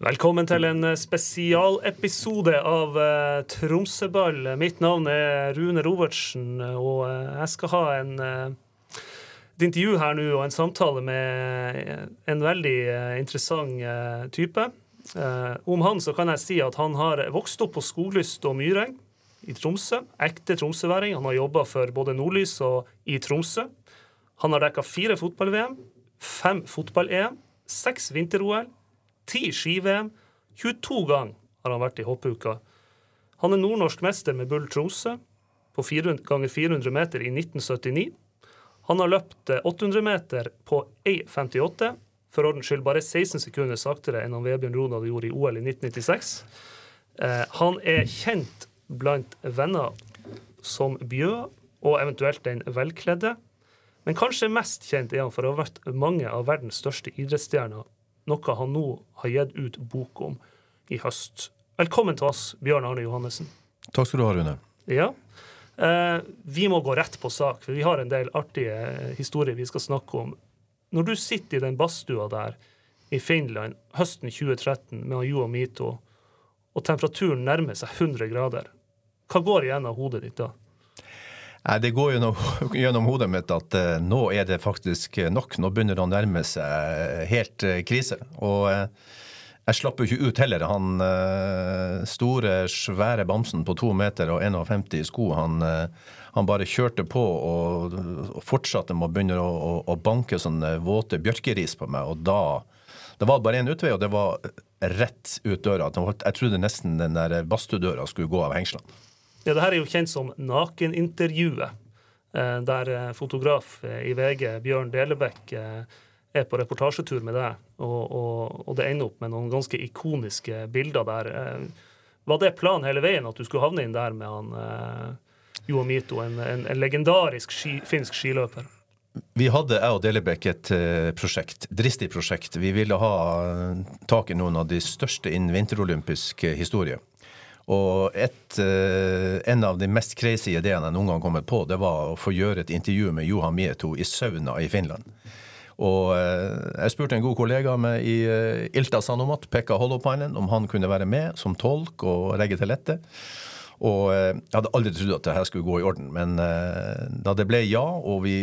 Velkommen til en eh, spesialepisode av uh, Tromsøball. Mitt navn er Rune Robertsen, og uh, jeg skal ha en, uh, et intervju her nå og en samtale med en veldig interessant type. om han så kan jeg si at han har vokst opp på Skoglyst og Myreng i Tromsø. Ekte tromsøværing. Han har jobba for både Nordlys og i Tromsø. Han har dekka fire fotball-VM, fem fotball-EM, seks vinter-OL ti ski-VM. 22 ganger har han vært i hoppuka. Han er nordnorsk mester med Bull Tromsø på 400 ganger 400 meter i 1979. Han har løpt 800 meter på 1,58. For ordens skyld bare 16 sekunder saktere enn han Vebjørn Ronald gjorde i OL i 1996. Eh, han er kjent blant venner som Bjø, og eventuelt den velkledde. Men kanskje mest kjent er han for å ha vært mange av verdens største idrettsstjerner noe han nå har gitt ut bok om i høst. Velkommen til oss, Bjørn Arne Johannessen. Takk skal du ha, Rune. Ja. Eh, vi må gå rett på sak, for vi har en del artige historier vi skal snakke om. Når du sitter i den badstua der i Finland høsten 2013 med Juha Mito, og temperaturen nærmer seg 100 grader, hva går igjen av hodet ditt da? Nei, Det går gjennom, gjennom hodet mitt at uh, nå er det faktisk nok. Nå begynner det å nærme seg eh, helt uh, krise. Og uh, jeg slapp jo ikke ut heller. Han store, svære bamsen på to meter og 51 i sko, han, han bare kjørte på og, og fortsatte med å begynne å, å, å banke sånne våte bjørkeris på meg. Og da det var bare én utvei, og det var rett ut døra. Jeg trodde nesten den der badstuedøra skulle gå av hengslene. Ja, det her er jo kjent som Nakenintervjuet, eh, der eh, fotograf eh, i VG, Bjørn Delebekk, er på reportasjetur med deg, og, og, og, det ender opp med noen ganske ikoniske bilder der. Var det planen hele veien at du skulle havne inn der med han Mito, en, en, en legendarisk ski, finsk skiløper? Vi hadde, jeg og Delebekk, et prosjekt, dristig prosjekt. Vi ville ha tak i noen av de største innen vinterolympisk historie. Og et, eh, en av de mest crazy ideene jeg noen gang kommet på, det var å få gjøre et intervju med Johan Mieto i sauna i Finland. Og eh, jeg spurte en god kollega med i eh, Ilta Sanomat, Pekka Holopainen, om han kunne være med som tolk og legge til rette. Og jeg hadde aldri trodd at det her skulle gå i orden, men da det ble ja, og vi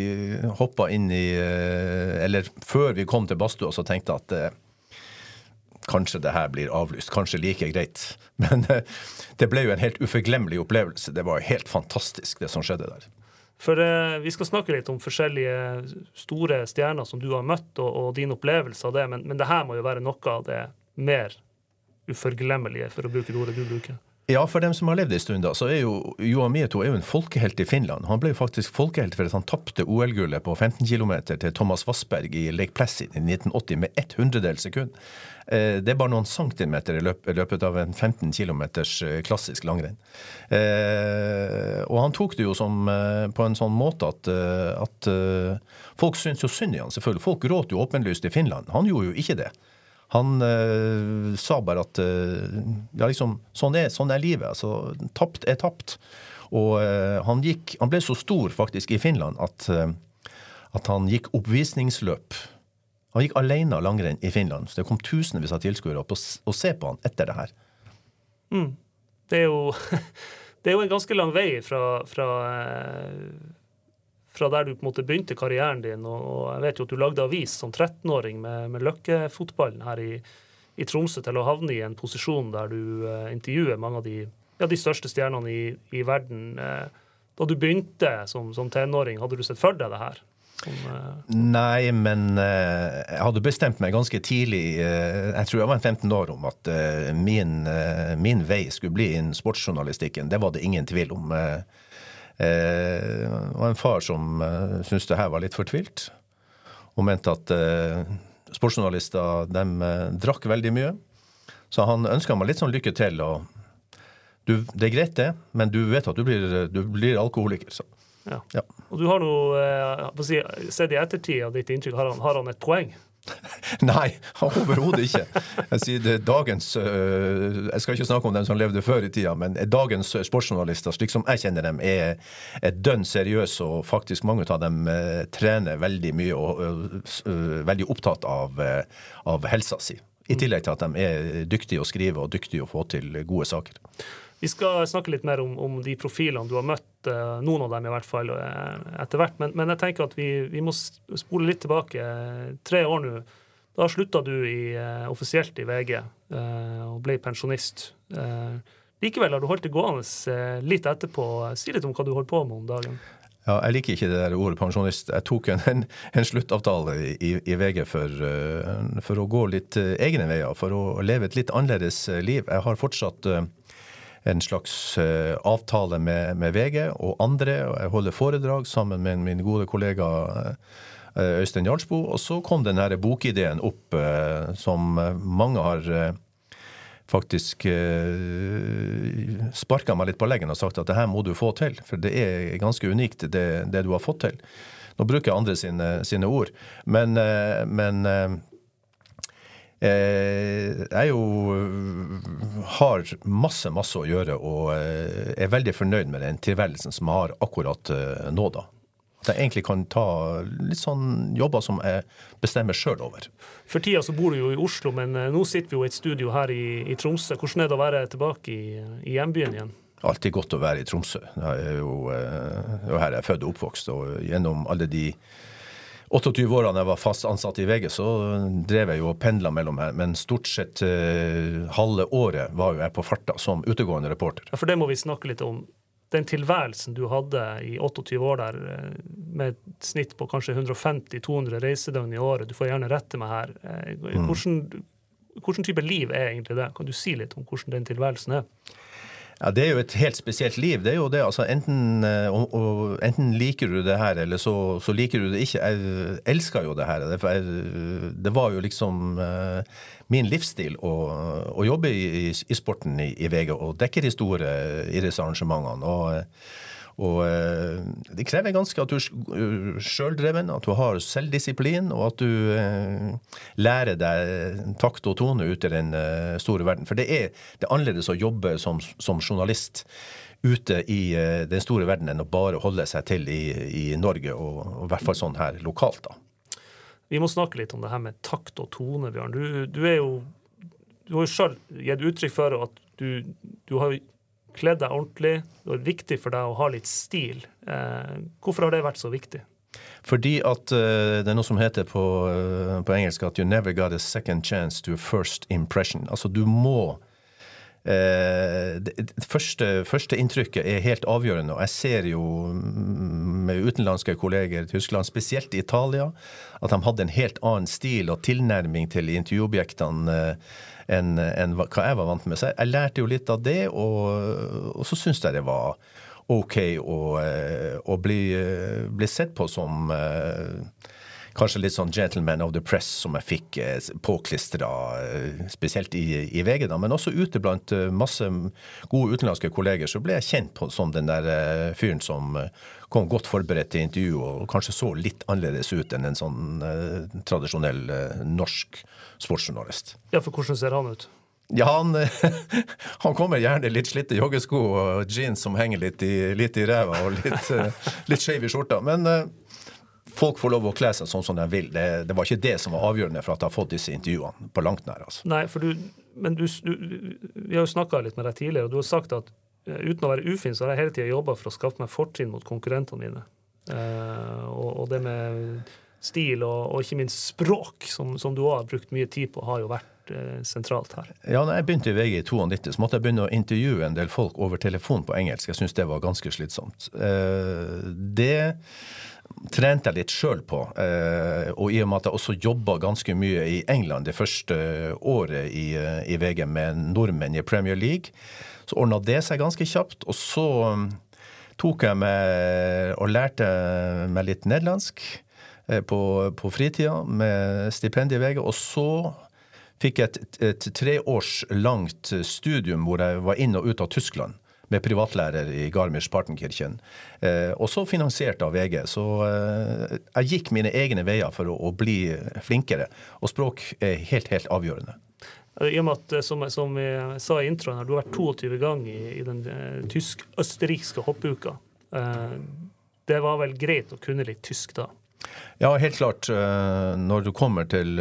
hoppa inn i Eller før vi kom til badstua, så tenkte jeg at kanskje det her blir avlyst. Kanskje like greit. Men eh, det ble jo en helt uforglemmelig opplevelse. Det var helt fantastisk, det som skjedde der. For eh, Vi skal snakke litt om forskjellige store stjerner som du har møtt, og, og din opplevelse av det, men, men det her må jo være noe av det mer uforglemmelige, for å bruke det ordet du bruker. Ja, for dem som har levd en stund, da, så er jo Johan Mieto er jo en folkehelt i Finland. Han ble jo faktisk folkehelt for at han tapte OL-gullet på 15 km til Thomas Wassberg i Lake Placid i 1980 med ett hundredels sekund. Eh, det er bare noen centimeter i løpet av en 15 km eh, klassisk langrenn. Eh, og han tok det jo som, på en sånn måte at, at folk syntes jo synd i han, selvfølgelig. Folk gråt jo åpenlyst i Finland. Han gjorde jo ikke det. Han eh, sa bare at eh, ja, liksom, sånn er, sånn er livet. altså Tapt er tapt. Og eh, han, gikk, han ble så stor faktisk i Finland at, at han gikk oppvisningsløp. Han gikk alene langrenn i Finland, så det kom tusenvis av tilskuere opp og se på han etter det her. Mm. Det, er jo, det er jo en ganske lang vei fra, fra fra der du på en måte begynte karrieren din. Og jeg vet jo at du lagde avis som 13-åring med, med løkkefotballen her i, i, Tromsø til å havne i en posisjon der du uh, intervjuer mange av de, ja, de største stjernene i, i verden. Uh, da du begynte som, som tenåring, hadde du sett for deg det her? Som, uh... Nei, men jeg hadde bestemt meg ganske tidlig, jeg tror jeg var 15 år, om at min, min vei skulle bli innen sportsjournalistikken. Det var det ingen tvil om. Eh, og en far som eh, syntes det her var litt fortvilt, og mente at eh, sportsjournalister de drakk veldig mye. Så han ønska meg litt sånn lykke til. og du, Det er greit, det, men du vet at du blir, du blir alkoholiker. så. Ja. ja. Og du har nå, eh, sett i ettertid av ditt inntrykk, har han, har han et poeng? Nei, overhodet ikke. Jeg sier dagens øh, Jeg skal ikke snakke om dem som levde før i tida, men dagens sportsjournalister, slik som jeg kjenner dem, er, er dønn seriøse, og faktisk mange av dem øh, trener veldig mye og er veldig opptatt av, av helsa si. I tillegg til at de er dyktige å skrive og dyktige å få til gode saker. Vi skal snakke litt mer om, om de profilene du har møtt, noen av dem i hvert fall, etter hvert. Men, men jeg tenker at vi, vi, må spole litt tilbake. Tre år nå. Da slutta du i, offisielt i VG og ble pensjonist. Likevel har du holdt det gående litt etterpå. Si litt om hva du holdt på med om dagen. Ja, jeg liker ikke det der ordet pensjonist. Jeg tok en, en, sluttavtale i, i VG for, for, å gå litt egne veier, for å leve et litt annerledes liv. Jeg har fortsatt en slags avtale med, med, VG og andre, og jeg holder foredrag sammen med min gode kollega Øystein Jarlsbo. Og så kom denne bokideen opp som mange har faktisk eh, sparka meg litt på leggen og sagt at det her må du få til, for det er ganske unikt, det, det du har fått til. Nå bruker jeg andre sine, sine ord, men, eh, men eh, eh, jeg jo har masse, masse å gjøre og eh, er veldig fornøyd med den tilværelsen som jeg har akkurat nå, da. At jeg egentlig kan ta litt sånn jobber som jeg bestemmer sjøl over. For tida så bor du jo i Oslo, men eh, nå sitter vi jo i et studio her i, i Tromsø. Hvordan er det å være tilbake i, i hjembyen igjen? Alltid godt å være i Tromsø. Det er jo, eh, jo her jeg er født og oppvokst. Og gjennom alle de 28 årene jeg var fast ansatt i VG, så drev jeg jo og pendla mellom her. Men stort sett uh, halve året var jo jeg på farta som utegående reporter. Ja, For det må vi snakke litt om den tilværelsen du hadde i 28 år der, eh, med et snitt på kanskje 150-200 reisedøgn i året, du får gjerne rette meg her. Eh, mm. Hvordan, hvordan type liv er egentlig det? Kan du si litt om hvordan den tilværelsen er? Ja, Det er jo et helt spesielt liv. Det er jo det, altså Enten, eh, og, og, enten liker du det her, eller så, så, liker du det ikke. Jeg elsker jo det her. Det, jeg, det var jo liksom uh, min livsstil å, å jobbe i, i, sporten i, i, VG og dekke de store idrettsarrangementene. og og eh, det krever ganske at du er sjøldreven, at du har selvdisiplin, og at du eh, lærer deg takt og tone ute i den eh, store verden. For det er, det er annerledes å jobbe som, som, journalist ute i den store verden enn å bare holde seg til i, i Norge, og, og, i hvert fall sånn her lokalt, da. Vi må snakke litt om det her med takt og tone, Bjørn. Du, du er jo du har jo sjøl gitt uttrykk for at du, du har kledd deg ordentlig. Det er viktig for deg å ha litt stil. Eh, hvorfor har det vært så viktig? Fordi at uh, det er noe som heter på, uh, på, engelsk at you never got a second chance to a first impression. Altså du må det, første, inntrykket er helt avgjørende. Og jeg ser jo med utenlandske kolleger i Tyskland, spesielt i Italia, at de hadde en helt annen stil og tilnærming til intervjuobjektene enn enn hva jeg var vant med. Så jeg, lærte jo litt av det, og, og så syns jeg det var OK å, eh, å bli, eh, bli, sett på som eh, kanskje litt sånn 'gentleman of the press' som jeg fikk eh, påklistra, spesielt i, i, VG, da, men også ute blant masse gode utenlandske kolleger, så ble jeg kjent på som den der fyren som kom godt forberedt til intervju og kanskje så litt annerledes ut enn en sånn eh, tradisjonell eh, norsk sportsjournalist. Ja, for hvordan ser han ut? Ja, han, han, kommer gjerne litt slitte joggesko og jeans som henger litt i, litt i ræva og litt, eh, litt skeiv i skjorta. Men eh, folk får lov å kle seg sånn som de vil. Det, det, var ikke det som var avgjørende for at jeg har fått disse intervjuene. på langt nær. Altså. Nei, for du, men du, du, vi har jo snakka litt med deg tidligere, og du har sagt at Eh, uten å være ufin, så har jeg hele tida jobba for å skaffe meg fortrinn mot konkurrentene mine. Eh, og, og, det med stil og, og ikke minst språk, som, som du òg har brukt mye tid på, har jo vært eh, sentralt her. Ja, når jeg begynte i VG i 92, så måtte jeg begynne å intervjue en del folk over telefon på engelsk. Jeg syns det var ganske slitsomt. Det trente jeg litt sjøl på. Eh, og i og med at jeg også jobba ganske mye i England det første året i, eh, i VG med nordmenn i Premier League, så ordna det seg ganske kjapt. Og så tok jeg meg og lærte meg litt nederlandsk eh, på, på fritida med stipend i VG. Og så fikk jeg et, et treårs langt studium hvor jeg var inn og ut av Tyskland med privatlærer i Garmisch-Partenkirchen. Eh, også finansiert av VG. Så eh, jeg gikk mine egne veier for å, å, bli flinkere. Og språk er helt, helt avgjørende. I og med at, eh, som, som jeg sa i introen, her, du har vært 22 ganger i, i den uh, tysk-østerrikske hoppuka. Uh, det var vel greit å kunne litt tysk da? Ja, helt klart. Når du kommer til,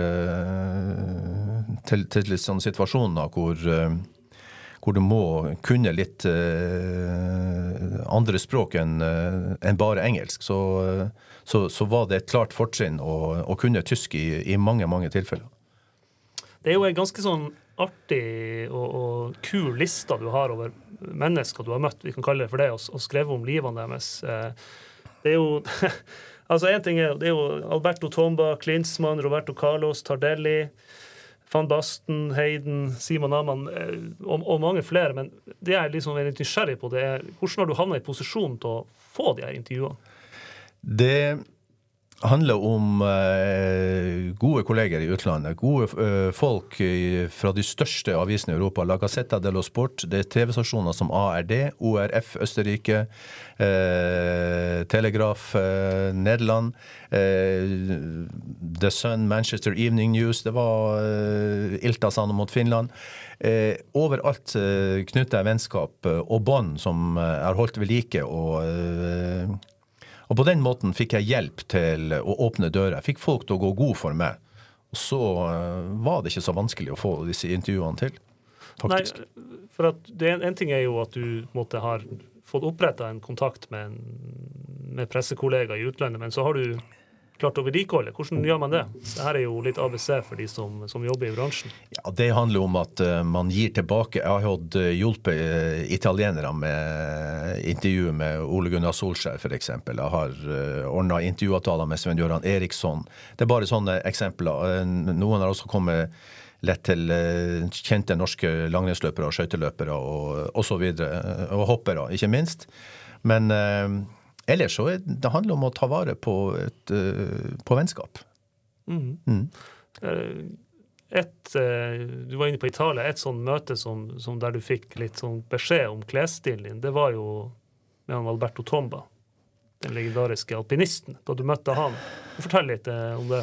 til, til sånn sånne situasjoner hvor, eh, hvor du må kunne litt uh, andre språk enn uh, en bare engelsk, så, uh, så, så, var det et klart fortrinn å, å kunne tysk i, i, mange, mange tilfeller. Det er jo en ganske sånn artig og, og kul liste du har over mennesker du har møtt, vi kan kalle det for det, og, og skrevet om livene deres. Det er jo Altså, en ting er, Det er jo Alberto Tomba, Klinsmann, Roberto Carlos, Tardelli, van Basten, Hayden, Simon Amann eh, og, og, mange flere. Men det jeg liksom er litt nysgjerrig på, det er hvordan har du havna i posisjon til å få de her intervjuene? Det handler om eh, gode kolleger i utlandet. Gode eh, folk fra de største avisene i Europa. La Gazzetta dello Sport. Det er TV-stasjoner som ARD, ORF Østerrike, eh, Telegraf eh, Nederland, eh, The Sun, Manchester Evening News. Det var eh, Ilta-Sano mot Finland. overalt knytter jeg vennskap og bånd som har holdt ved like. og og på den måten fikk jeg hjelp til å åpne døra. Jeg fikk folk til å gå god for meg. Og så eh, var det ikke så vanskelig å få disse intervjuene til. Faktisk. Nei, for at det, en ting er jo at du måtte ha fått oppretta en kontakt med en med pressekollegaer i utlandet, men så har du klart å vedlikeholde. Hvordan gjør man det? Dette er jo litt ABC for de som, som jobber i bransjen. Ja, Det handler om at uh, man gir tilbake. Jeg har hatt uh, hjulpet uh, italienere med intervju med Ole Gunnar Solskjær f.eks. Jeg har uh, ordna intervjuavtaler med Sven Gøran Eriksson. Det er bare sånne eksempler. noen har også kommet lett til kjente norske langrennsløpere og skøyteløpere og osv. Og, og, og hoppere, ikke minst. Men Ellers så er, det handler om å ta vare på, et, uh, på vennskap. Mm. Mm. Uh, et, uh, du var inne på Italia. Et sånt møte som, som der du fikk litt sånn beskjed om klesstilen din, det var jo med han Alberto Tomba den legendariske alpinisten, da du møtte han. Fortell litt eh, om det.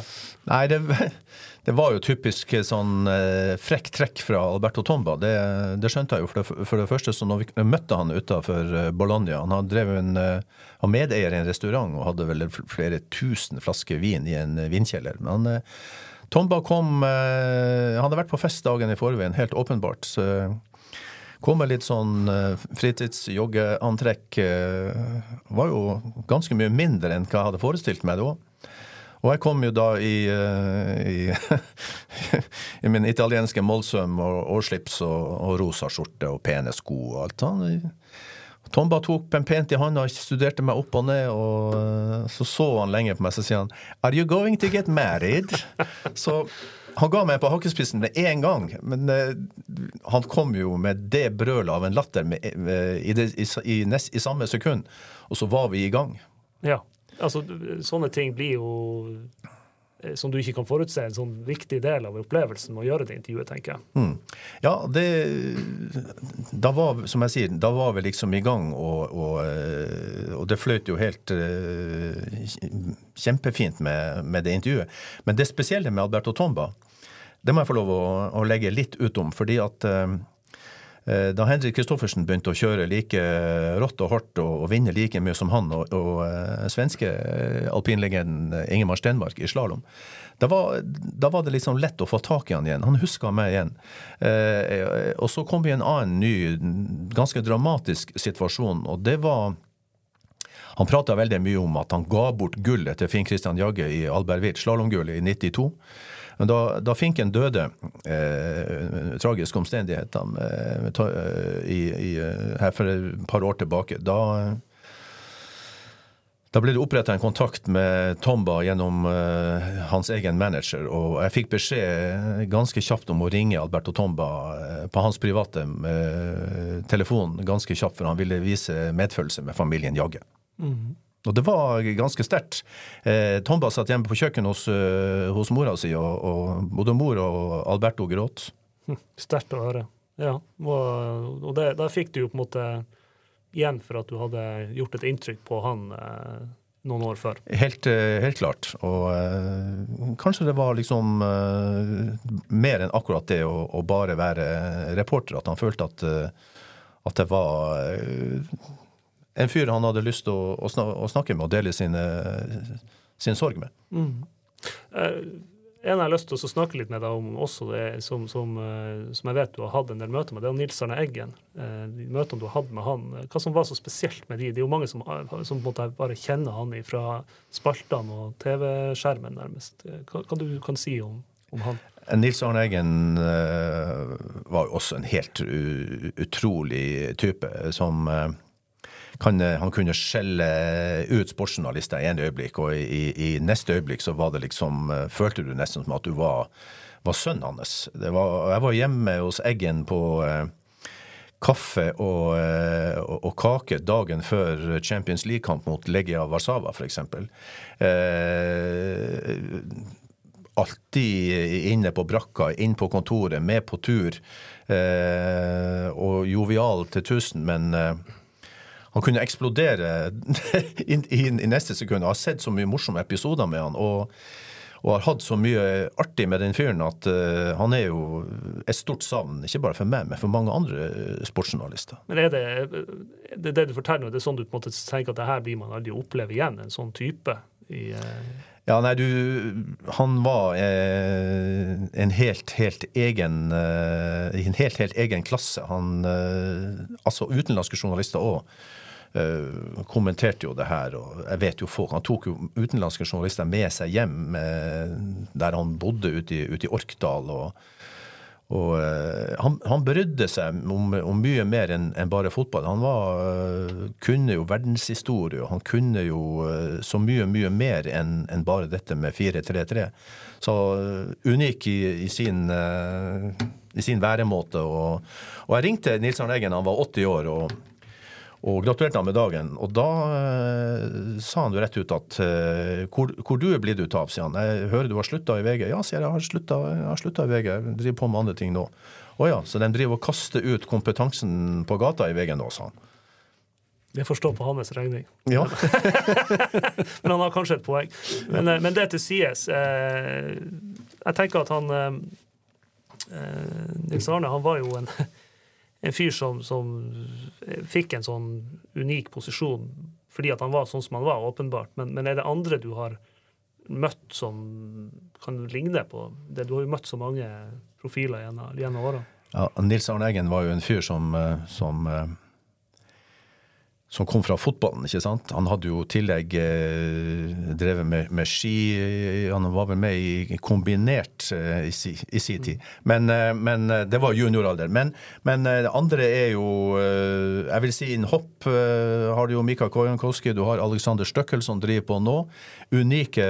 Nei, det, det, var jo typisk sånn eh, frekk trekk fra Alberto Tomba. Det, det skjønte jeg jo. For det, for det, første så når vi møtte han utafor eh, Bologna Han hadde drevet en, var medeier i en restaurant og hadde vel flere tusen flasker vin i en vinkjeller. Men uh, Tomba kom Han hadde vært på fest dagen i forveien, helt åpenbart. så Kom med litt sånn uh, fritidsjoggeantrekk. Uh, var jo ganske mye mindre enn hva jeg hadde forestilt meg da. Og jeg kom jo da i, uh, i, i, min italienske målsøm og, og slips og, og, rosa skjorte og pene sko og alt. Han, Tomba tok meg pent i hånda, studerte meg opp og ned, og så så han lenge på meg, så sier han 'Are you going to get married?' Så han ga meg på hakkespissen med én gang, men uh, han kom jo med det brølet av en latter med, uh, i, det, i, i, nest, i, samme sekund, og så var vi i gang. Ja, altså sånne ting blir jo eh, som du ikke kan forutse, en sånn viktig del av opplevelsen med å gjøre det intervjuet, tenker jeg. Mm. Ja, det Da var, som jeg sier, da var vi liksom i gang, og, og, og det fløt jo helt kjempefint med, med, det intervjuet. Men det spesielle med Alberto Tomba, det må jeg få lov å, å legge litt utom. fordi at eh, eh, da Henrik Kristoffersen begynte å kjøre like rått og hardt og, og vinne like mye som han og, og eh, svenske alpinlegenden Ingemar Stenmark i slalåm, da, da var, det liksom lett å få tak i han igjen. Han huska meg igjen. Eh, og så kom vi i en annen ny, ganske dramatisk situasjon, og det var han prata veldig mye om at han ga bort gullet til Finn Christian Jagge i Albertville, slalåmgullet i 92. Men da, da Finken døde, eh, tragiske omstendigheter, eh, i, eh, her for et par år tilbake, da da ble det oppretta en kontakt med Tomba gjennom uh, hans egen manager. Og jeg fikk beskjed ganske kjapt om å ringe Alberto Tomba uh, på hans private uh, telefon ganske kjapt, for han ville vise medfølelse med familien Jagge. Mm. Og det var ganske sterkt. Eh, Tomba satt hjemme på kjøkkenet hos, uh, hos mora si, og, og, både mor og Alberto gråt. Hm, sterkt å høre. Ja. Og, og det, der fikk du jo på en måte igjen for at du hadde gjort et inntrykk på han eh, noen år før. Helt, eh, helt klart. Og eh, kanskje det var liksom eh, mer enn akkurat det å, å, bare være reporter, at han følte at, at det var en fyr han hadde lyst til å, å, snakke med og dele sine, sin sorg med. Mm. Uh, en jeg har lyst til å snakke litt med deg om også, det, som, som, eh, som, jeg vet du har hatt en del møter med, det er Nils Arne Eggen. Eh, de møtene du har hatt med han, hva som var så spesielt med de? Det er jo mange som, som bare kjenner han fra spaltene og TV-skjermen, nærmest. Hva, hva du kan si om, om han? Nils Arne Eggen var jo også en helt utrolig type som kan, han kunne skjelle ut sportsjournalister i en øyeblikk, og i, i, neste øyeblikk så var det liksom uh, Følte du nesten som at du var, var sønnen hans. Var, jeg var hjemme hos Eggen på kaffe og, og, og, kake dagen før Champions League-kamp mot Legia Warszawa, f.eks. Eh, alltid inne på brakka, inn på kontoret, med på tur. Eh, og jovial til tusen, men eh, han kunne eksplodere i, i, i, neste sekund. Jeg har sett så mye morsomme episoder med han. og og har hatt så mye artig med den fyren at uh, han er jo et stort savn, ikke bare for meg, men for mange andre sportsjournalister. Men er det det, det du forteller nå, det er sånn du på en måte tenker at det her blir man aldri oppleve igjen, en sånn type? i... Uh ja, nei, du Han var eh, en helt, helt egen eh, en helt, helt egen klasse. Han eh, Altså, utenlandske journalister òg eh, kommenterte jo det her, og jeg vet jo folk Han tok jo utenlandske journalister med seg hjem eh, der han bodde ute i, ute i Orkdal. og og uh, han, han, brydde seg om, om mye mer enn en bare fotball. Han var, uh, kunne jo verdenshistorie, og han kunne jo uh, så mye, mye mer enn en bare dette med 4-3-3. Så unik i, i, sin, i sin væremåte. Og, og, jeg ringte Nils Arne Eggen, han var 80 år. og og gratulerte han med dagen. Og da eh, sa han jo rett ut at eh, hvor, hvor, du er blitt ut av, sier han. Jeg hører du har slutta i VG. Ja, sier jeg, jeg har slutta i VG. Jeg driver på med andre ting nå. Å ja, så de driver og kaster ut kompetansen på gata i VG nå, sa han. Det får stå på hans regning. Ja. men han har kanskje et poeng. Men, eh, men det til sies. Eh, jeg tenker at han eh, Nils Arne han var jo en en fyr som, som, fikk en sånn unik posisjon fordi at han var sånn som han var, åpenbart. Men, men, er det andre du har møtt som kan ligne på det? Du har jo møtt så mange profiler gjennom, gjennom åra. Ja, Nils Arne Eggen var jo en fyr som, eh, som eh, som kom fra fotballen. ikke sant? Han hadde jo i tillegg eh, drevet med, med, ski. Han var vel med i kombinert eh, i, si, tid. Men, eh, men, eh, det var junioralder. Men, men eh, det andre er jo eh, Jeg vil si innen hopp har du jo Mika Kojankowski, du har Alexander Støkkel som driver på nå. Unike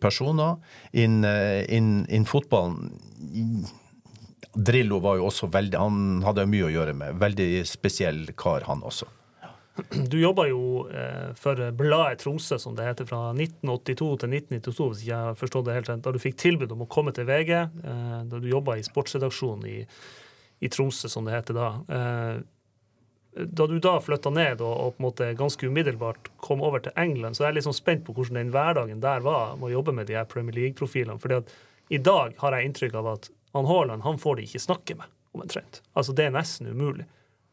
personer innen in, in fotballen. Drillo var jo også veldig Han hadde mye å gjøre med. Veldig spesiell kar, han også. Du jobba jo eh, for bladet Tromsø, som det heter, fra 1982 til 1992, hvis jeg har forstått det helt. Da du fikk tilbud om å komme til VG, eh, da du jobba i sportsredaksjonen i, i, Tromsø, som det heter da. Eh, da du da flytta ned og, og, på en måte ganske umiddelbart kom over til England, så er jeg litt sånn spent på hvordan den hverdagen der var med å jobbe med de her Premier League-profilene. fordi at i dag har jeg inntrykk av at han Haaland han får de ikke snakke med, omtrent. Altså, det er nesten umulig.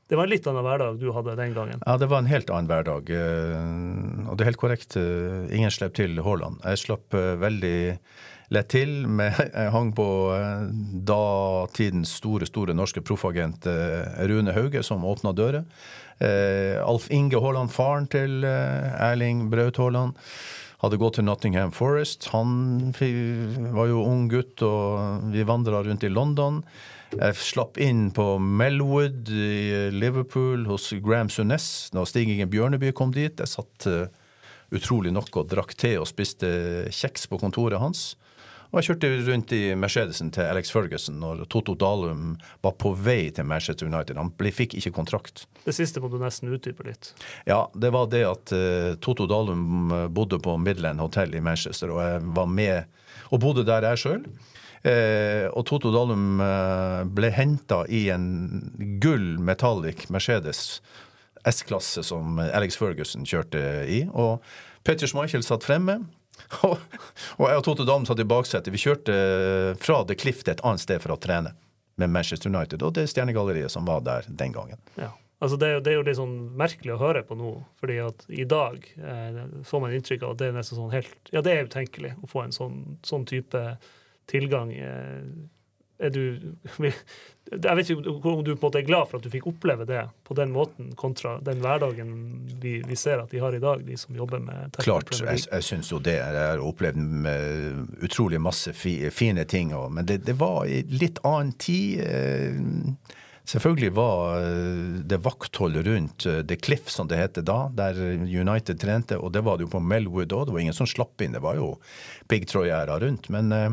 Det var en litt annen hverdag du hadde den gangen? Ja, det var en helt annen hverdag. Eh, og det er helt korrekt. Eh, ingen slapp til Haaland. Jeg slapp eh, veldig lett til. Med, jeg hang på datidens store store norske proffagent Rune Hauge, som åpna dører. Alf Inge Haaland, faren til Erling Braut Haaland, hadde gått til Nottingham Forest. Han var jo ung gutt, og vi vandra rundt i London. Jeg slapp inn på Melwood i Liverpool hos Graham Sunnes da Stig Inge Bjørneby kom dit. Jeg satt uh, utrolig nok og drakk te og spiste kjeks på kontoret hans. Og jeg kjørte rundt i Mercedesen til Alex Ferguson når Toto Dalum var på vei til Manchester United. Han ble, fikk ikke kontrakt. Det siste må du nesten utdype litt. Ja, det var det at uh, Toto Dalum bodde på Midland Hotel i Manchester, og jeg var med og bodde der jeg sjøl. Eh, og Toto Dalum eh, ble henta i en gull metallic Mercedes S-klasse som Alex Ferguson kjørte i. Og Petter Schmeichel satt fremme. Og, jeg og Toto Dalum satt i baksetet. Vi kjørte fra The Cliff til et annet sted for å trene med Manchester United og det stjernegalleriet som var der den gangen. Ja. Altså det, er jo, det, er jo, litt sånn merkelig å høre på nå, fordi at i dag eh, får man inntrykk av at det er nesten sånn helt Ja, det er utenkelig å få en sånn, sånn type tilgang. Er du Jeg vet ikke om du på en måte er glad for at du fikk oppleve det på den måten, kontra den hverdagen vi, vi ser at de har i dag, de som jobber med Klart, jeg, jeg syns jo det. Jeg har opplevd utrolig masse fi, fine ting, men det, det var i litt annen tid. Selvfølgelig var eh, det vakthold rundt eh, The Cliff, som det heter da, der United trente, og det var det jo på Melwood òg. Det var ingen som slapp inn. Det var jo piggtrådgjerder rundt. Men eh,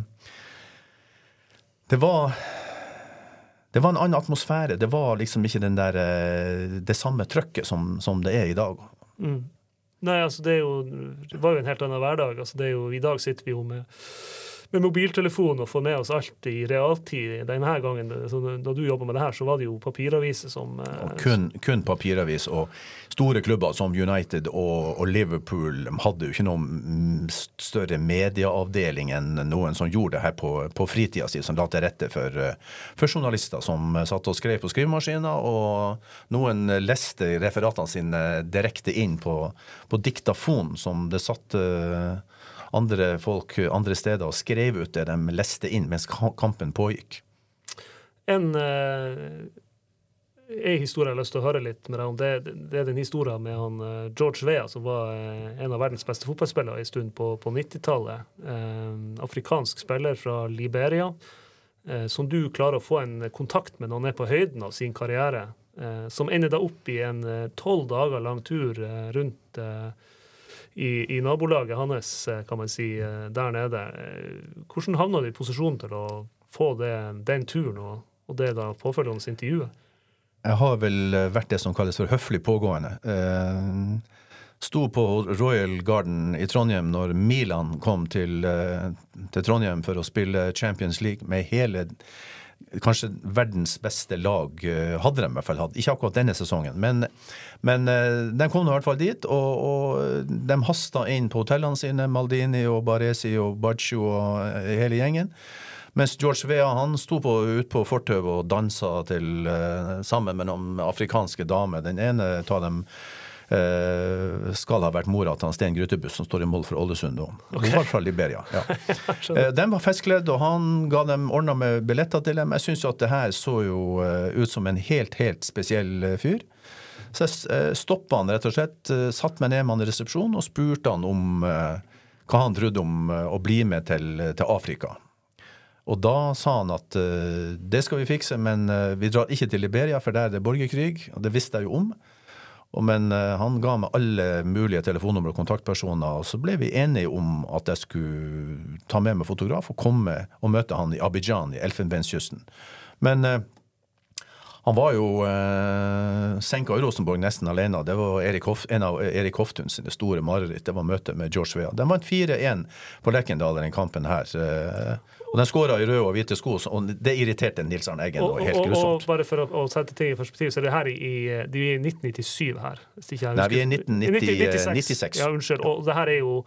det var det var en annen atmosfære. Det var liksom ikke der, det samme trøkket som, som det er i dag. Mm. Nei, altså det, jo, det var jo en helt annen hverdag. Altså jo, I dag sitter vi jo med med mobiltelefon og få med oss alt i realtid. Denne gangen, Da du jobba med det her, så var det jo papiraviser som og kun, kun, papiravis. Og store klubber som United og, og Liverpool hadde jo ikke noen større medieavdeling enn noen som gjorde det her på, på fritida si, som la til rette for, eh, for, journalister som satt og skrev på skrivemaskiner, og noen leste referatene sine direkte inn på, på diktafon, som det satt uh, andre folk andre steder og skrev ut det de leste inn mens kampen pågikk. En, eh, historie jeg har lyst til å høre litt med deg om, det, det er den historien med han uh, George Vea, som var uh, en av verdens beste fotballspillere en stund på, på 90-tallet. afrikansk spiller fra Liberia. som du klarer å få en kontakt med når han er på høyden av sin karriere. som ender da opp i en tolv dager lang tur rundt i, i, nabolaget hans, eh, kan man si, eh, der nede. Eh, hvordan havna du i posisjon til å få det, den turen og, og det da påfølgende intervjuet? Jeg har vel vært det som kalles for høflig pågående. Eh, sto på Royal Garden i Trondheim når Milan kom til, til Trondheim for å spille Champions League med hele kanskje verdens beste lag hadde de i hvert fall hatt. Ikke akkurat denne sesongen, men men uh, de kom i hvert fall dit, og, og de hasta inn på hotellene sine, Maldini og Baresi og Baccio og uh, hele gjengen. Mens George Vea han sto på, ute på fortauet og dansa til, sammen med noen afrikanske damer. Den ene av dem skal ha vært mora til Sten Grytebuss, som står i mål for Ålesund. nå. okay. var fra Liberia. Ja. de var festkledd, og han ga dem ordna med billetter til dem. Jeg syns at det her så jo ut som en helt, helt spesiell fyr. Så jeg eh, stoppa han rett og slett, satte satt meg ned med han i resepsjonen og spurte han om eh, hva han trodde om å bli med til, til Afrika. Og da sa han at det skal vi fikse, men vi drar ikke til Liberia, for der er det borgerkrig. Og det visste jeg jo om. Men uh, han ga meg alle mulige telefonnumre og kontaktpersoner, og så ble vi enige om at jeg skulle ta med meg fotograf og komme og møte han i Abidjan i Elfenbenskysten. Men han var jo eh, senka i Rosenborg nesten alene. Det var Erik Hoff, en av Erik Hoftun sine store mareritt. Det var møtet med George Vea. De vant 4-1 på Lerkendal den kampen her. Eh, og den skåra i røde og hvite sko, og det irriterte Nils Arne Eggen. Og, helt grusomt. Og, bare for å, å, sette ting i perspektiv, så er det her i, de er i 1997 her. Nei, vi er i 1996. Ja, unnskyld. Og det her er jo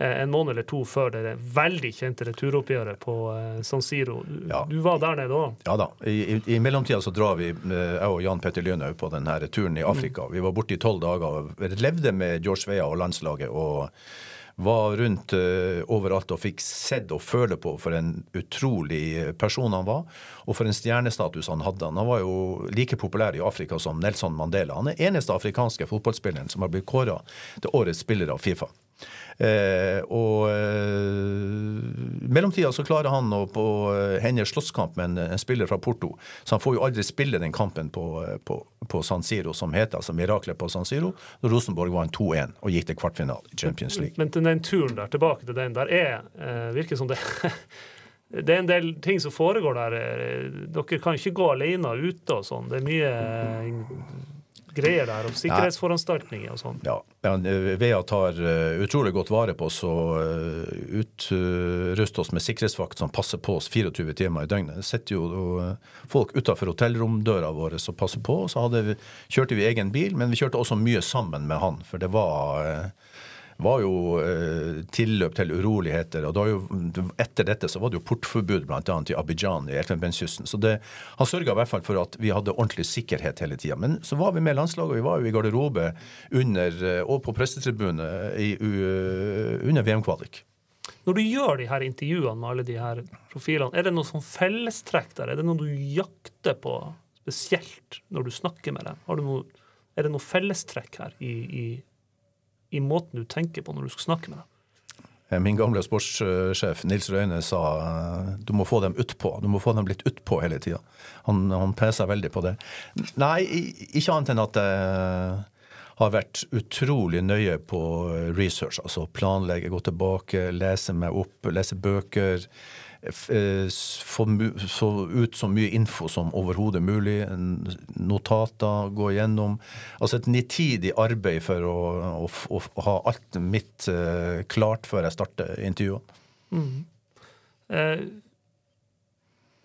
Eh, en måned eller to før det veldig kjente returoppgjøret på eh, San Siro. Du, ja. du var der nede òg? Ja da. I, i, i mellomtida så drar vi, eh, jeg og Jan Petter Lynhaug, på denne turen i Afrika. Mm. Vi var borte i tolv dager. og Levde med George Vea og landslaget. og var rundt uh, overalt og fikk sett og føle på for en utrolig person han var, og for en stjernestatus han hadde. Han var jo like populær i Afrika som Nelson Mandela. Han er eneste afrikanske fotballspilleren som har blitt kåra til årets spiller av Fifa. Eh, og eh, mellomtida så klarer han å på eh, hende slåsskamp med en, en, spiller fra Porto. Så han får jo aldri spille den kampen på, på, på San Siro, som heter altså Miraklet på San Siro, når Rosenborg vant 2-1 og gikk til kvartfinale i Champions League. Men men den turen der, tilbake til den, der er virker som det det er en del ting som foregår der. Dere kan ikke gå alene ute og sånn. Det er mye greier der, og sikkerhetsforanstaltninger og sånn. Ja, ja Vea tar uh, utrolig godt vare på oss og uh, utruster oss med sikkerhetsvakt som passer på oss 24 timer i døgnet. Det sitter jo folk utafor hotellromdøra våre som passer på. Så hadde, kjørte vi egen bil, men vi kjørte også mye sammen med han, for det var var jo eh, tilløp til uroligheter. og jo, Etter dette så var det jo portforbud bl.a. i Abidjan i Elfenbenskysten. Så det, han sørga i hvert fall for at vi hadde ordentlig sikkerhet hele tida. Men så var vi med landslaget, og vi var jo i garderobe under, eh, og på pressetribunet under VM-kvalik. Når du gjør de her intervjuene med alle de her profilene, er det noe sånn fellestrekk der? Er det noe du jakter på spesielt når du snakker med dem? Noe, er det noe fellestrekk her i, i, i, måten du tenker på når du skal snakke med dem? Eh, min gamle sportssjef Nils Røyne sa eh, du må få dem utpå. Du må få dem litt utpå hele tida. Han, han pesa veldig på det. Nei, ikke annet enn at jeg har vært utrolig nøye på research. Altså planlegge, gå tilbake, lese meg opp, lese bøker. Eh, få ut så mye info som overhodet mulig. Notater, gå gjennom. Altså et nitidig arbeid for å, å, å, ha alt mitt uh, klart før jeg starter intervjuet. Mm. Eh,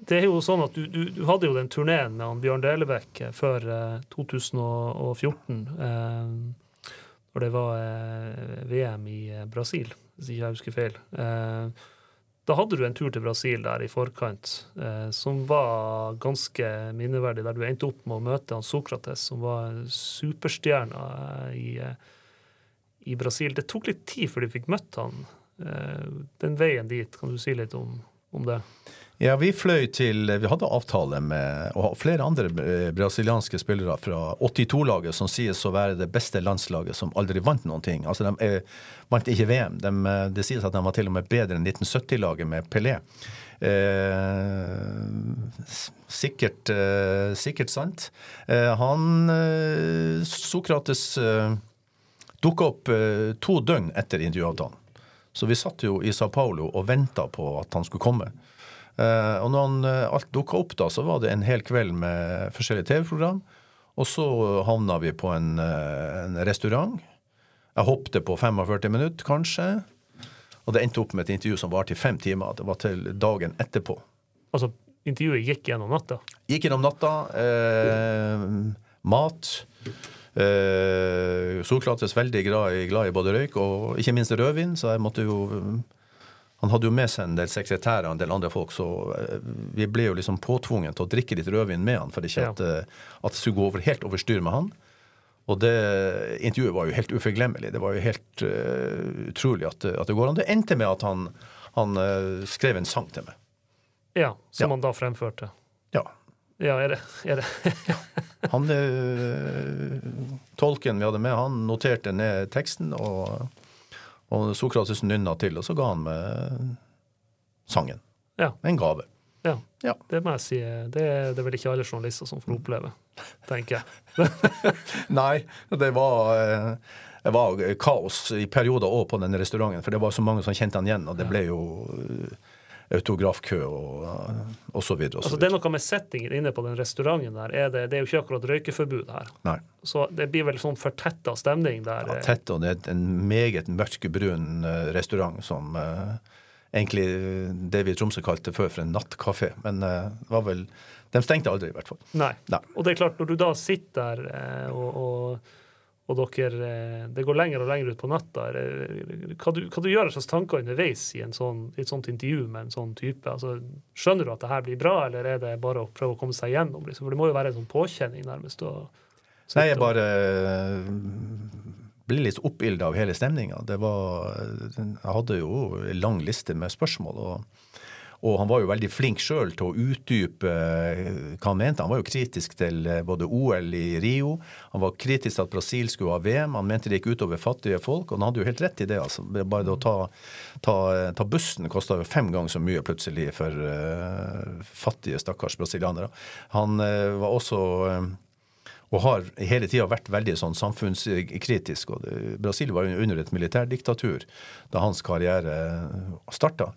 det er jo sånn at du, du, du hadde jo den turneen med Bjørn Delebekk eh, før eh, 2014. Eh, når det var eh, VM i eh, Brasil, hvis ikke jeg husker feil. Eh, da hadde du en tur til Brasil der i forkant som var ganske minneverdig, der du endte opp med å møte han Sokrates, som var superstjerna i, i Brasil. Det tok litt tid før de fikk møtt han. den veien dit, kan du si litt om, om det? Ja, vi fløy til Vi hadde avtale med og flere andre eh, brasilianske spillere fra 82-laget, som sies å være det beste landslaget som aldri vant noen ting. Altså, De eh, vant ikke VM. De, eh, det sies at de var til og med bedre enn 1970-laget med Pelé. Eh, sikkert, eh, sikkert, sant. Eh, han Sokrates eh, dukka opp to døgn etter intervjuavtalen. Så vi satt jo i Sao Paulo og venta på at han skulle komme. Eh, og når han, eh, alt dukka opp, da, så var det en hel kveld med forskjellige TV-program. Og så havna vi på en, eh, en restaurant. Jeg hoppet på 45 minutter, kanskje. Og det endte opp med et intervju som varte i fem timer. Det var til dagen etterpå. Altså intervjuet gikk gjennom natta? Gikk gjennom natta. Eh, mat. Eh, Sokrates veldig glad i, glad i både røyk og ikke minst rødvin, så jeg måtte jo han hadde jo med seg en del sekretærer og en del andre folk, så eh, vi ble jo liksom påtvunget til å drikke litt rødvin med han, for ikke at, ja. Eh, at det skulle gå over, helt over styr med han. Og det intervjuet var jo helt uforglemmelig. Det var jo helt uh, utrolig at, at, det går an. Det endte med at han, han uh, skrev en sang til meg. Ja, som ja. han da fremførte. Ja. Ja, er det, er det. han uh, Tolken vi hadde med, han noterte ned teksten og og Sokrates nynna til, og så ga han med sangen. Ja. En gave. Ja. ja. Det må jeg si. Det er det vel ikke alle journalister som får oppleve, tenker jeg. Nei, det var, eh, det var kaos i perioder òg på den restauranten, for det var så mange som kjente han igjen, og det ble jo autografkø og, og så videre. Og så altså, det er noe med settingen inne på den restauranten der. Er det, det, er jo ikke akkurat røykeforbud her. Nei. Så det blir vel sånn fortetta stemning der. Ja, tett, og det er en meget mørkebrun uh, restaurant som uh, egentlig det vi i Tromsø kalte før for en nattkafé. Men uh, det var vel De stengte aldri, i hvert fall. Nei. Nei. Og det er klart, når du da sitter der og, og og dere, eh, det går lenger og lenger ut på natta. Hva du, hva du gjør slags tanker underveis i, sånn, i, et sånt intervju med en sånn type? Altså, skjønner du at det her blir bra, eller er det bare å prøve å komme seg gjennom? Liksom? For det må jo være en sånn påkjenning, nærmest. Nei, jeg bare eh, blir litt oppilda av hele stemninga. Jeg hadde jo en lang liste med spørsmål. og og han var jo veldig flink sjøl til å utdype eh, hva han mente. Han var jo kritisk til eh, både OL i Rio, han var kritisk til at Brasil skulle ha VM. Han mente det gikk utover fattige folk, og han hadde jo helt rett i det. altså. Bare det å ta, ta, ta bussen kosta jo fem ganger så mye plutselig for uh, fattige, stakkars brasilianere. Han uh, var også uh, og har hele tida vært veldig sånn samfunnskritisk. og Brasil var under et militærdiktatur da hans karriere starta.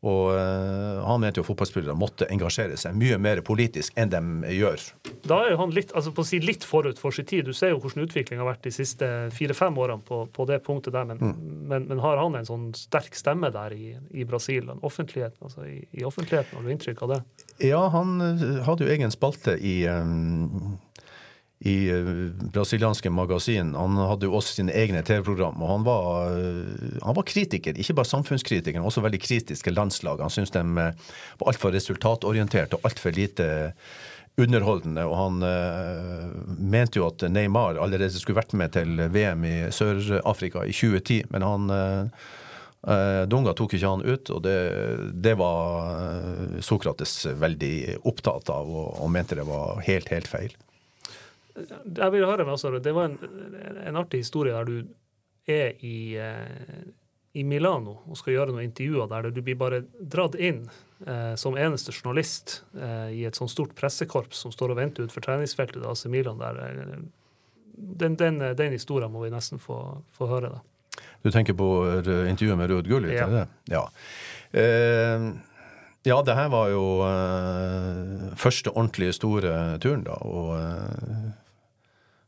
Og uh, han mente jo fotballspillere måtte engasjere seg mye mer politisk enn de gjør. Da er jo han litt, altså på å si litt forut for sin tid. Du ser jo hvordan utviklingen har vært de siste fire-fem årene på, på, det punktet der. Men, mm. men, men, har han en sånn sterk stemme der i, i Brasil? Offentligheten, altså i, i, offentligheten, Har du inntrykk av det? Ja, han eh, hadde jo egen spalte i um i eh, brasilianske magasin. Han hadde jo også sine egne TV-program. Og han var, eh, han var, kritiker, ikke bare samfunnskritiker, men også veldig kritisk til landslaget. Han syntes de eh, var altfor resultatorienterte og altfor lite underholdende. Og han uh, mente jo at Neymar allerede skulle vært med til VM i Sør-Afrika i 2010, men han Eh, Dunga tok ikke han ut, og det, det var Sokrates veldig opptatt av og, og, mente det var helt, helt feil. Jeg vil høre, altså, Det var en, en artig historie der du er i, eh, i Milano og skal gjøre noen intervjuer der du blir bare dratt inn eh, som eneste journalist eh, i et sånt stort pressekorps som står og venter utenfor treningsfeltet til AC Milan. der. Den, den, den historien må vi nesten få, få høre. da. Du tenker på intervjuet med Ruud Gullit? Ja. Det? Ja. Eh, ja, det her var jo eh, første ordentlige store turen, da. Og eh,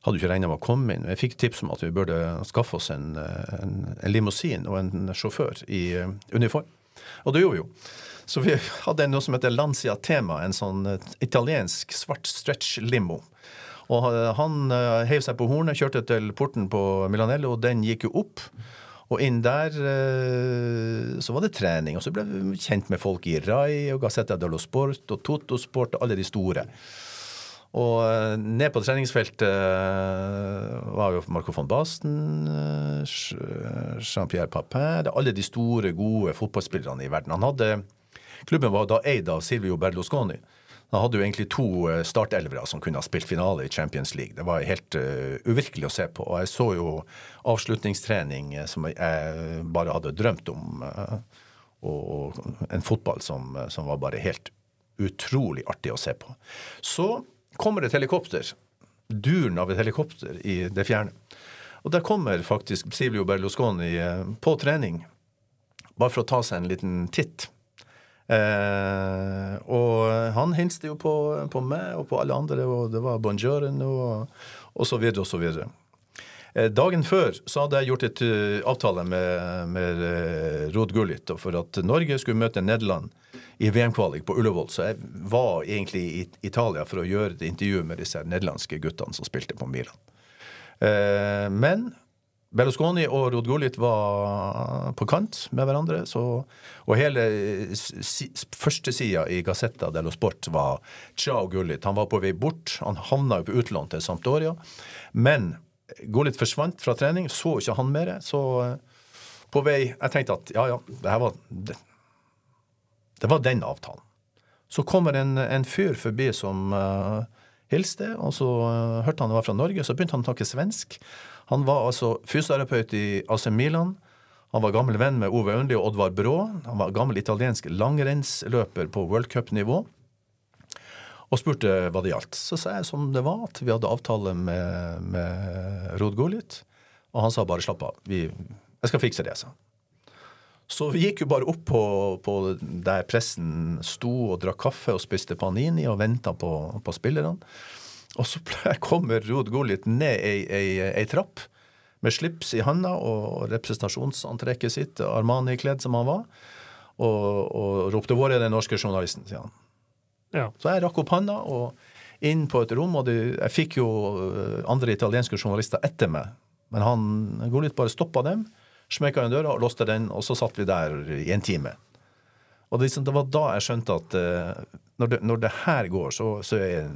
hadde jo ikke regna med å komme inn. Jeg fikk tips om at vi burde skaffe oss en, en, en limousin og en sjåfør i uh, uniform. Og det gjorde vi jo. Så vi hadde noe som heter Lancia Tema, en sånn italiensk svart stretch-limo. Og han uh, heiv seg på hornet, kjørte til porten på Milanello, og den gikk jo opp. Og inn der eh, så var det trening. Og så ble vi kjent med folk i Rai og Gazzetta dello Sport og Toto Sport og alle de store. Og eh, ned på treningsfeltet eh, var jo Marco von Basten, Jean-Pierre Papin Alle de store, gode fotballspillerne i verden. Han hadde, Klubben var da eid av Silvio Berlusconi. Han hadde jo egentlig to eh, startelvere som kunne ha spilt finale i Champions League. Det var helt uh, uvirkelig å se på. Og jeg så jo avslutningstrening eh, som jeg bare hadde drømt om. Uh, og en fotball som, som, var bare helt utrolig artig å se på. Så kommer et helikopter. Duren av et helikopter i det fjerne. Og der kommer faktisk Silvio Berlusconi på trening. Bare for å ta seg en liten titt. Eh, og han hilste jo på, på, meg og på alle andre, og det var bonjour, og, og så videre og så videre. Eh, dagen før så hadde jeg gjort et uh, avtale med, med uh, Rod Gullit for at Norge skulle møte Nederland i VM-kvalik på Ullevål. Så jeg var egentlig i Italia for å gjøre et intervju med disse nederlandske guttene som spilte på Milan. Eh, men Berlusconi og Rod Gullit var på kant med hverandre. Så, og hele si, førstesida i Gazzetta dello Sport var Ciao Gullit. Han var på vei bort. Han havna jo på utlån til Sampdoria. Men Gullit forsvant fra trening, så ikke han mer. Så på vei Jeg tenkte at ja, ja, det var det, det var den avtalen. Så kommer en, en fyr forbi som uh, hilste, og så uh, hørte han det var fra Norge. Så begynte han å snakke svensk. Han var altså fysioterapeut i AC Milan. Han var gammel venn med Ove Ørnli og Oddvar Brå. Han var gammel italiensk langrennsløper på worldcupnivå. Og spurte hva det gjaldt. Så sa jeg som det var, at vi hadde avtale med, med Rod Gullit. Og han sa bare slapp av, vi, jeg skal fikse det, sa han. Så vi gikk jo bare opp på, på, der pressen sto og drakk kaffe og spiste panini og venta på, på spillerne. Og så kommer Rod Gullit ned ei, ei, ei, trapp med slips i handa og representasjonsantrekket sitt, Armani-kledd som han var, og, og ropte 'Hvor er den norske journalisten?' sier han. Ja. Så jeg rakk opp handa og inn på et rom, og det, jeg fikk jo eh, andre italienske journalister etter meg. Men han Gullit bare stoppa dem, smekka igjen døra og låste den, og så satt vi der i en time. Og det, liksom, det var da jeg skjønte at uh, når, det, når, det, her går, så, så er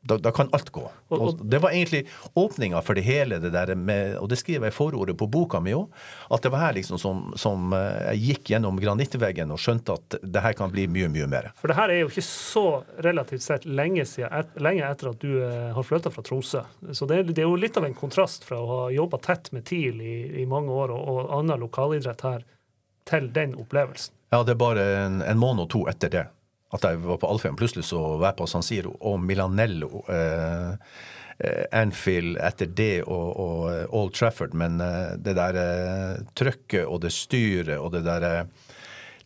da, da, kan alt gå. Og, det var egentlig åpninga for det hele, det der med, og det skriver jeg i forordet på boka mi òg, at det var her liksom som, som, eh, jeg gikk gjennom granittveggen og skjønte at det her kan bli mye, mye mer. For det her er jo ikke så relativt sett lenge, siden, et, lenge etter at du eh, har flytta fra Tromsø. Så det, det, er jo litt av en kontrast fra å ha jobba tett med TIL i, i, mange år og, og annen lokalidrett her, til den opplevelsen. Ja, det er bare en, en måned og to etter det at jeg var på Alfheim. Plutselig så var jeg på San Siro og Milanello. Eh, eh, Anfield etter det og, og eh, Old Trafford. Men eh, det der eh, trøkket og det styret og det der eh,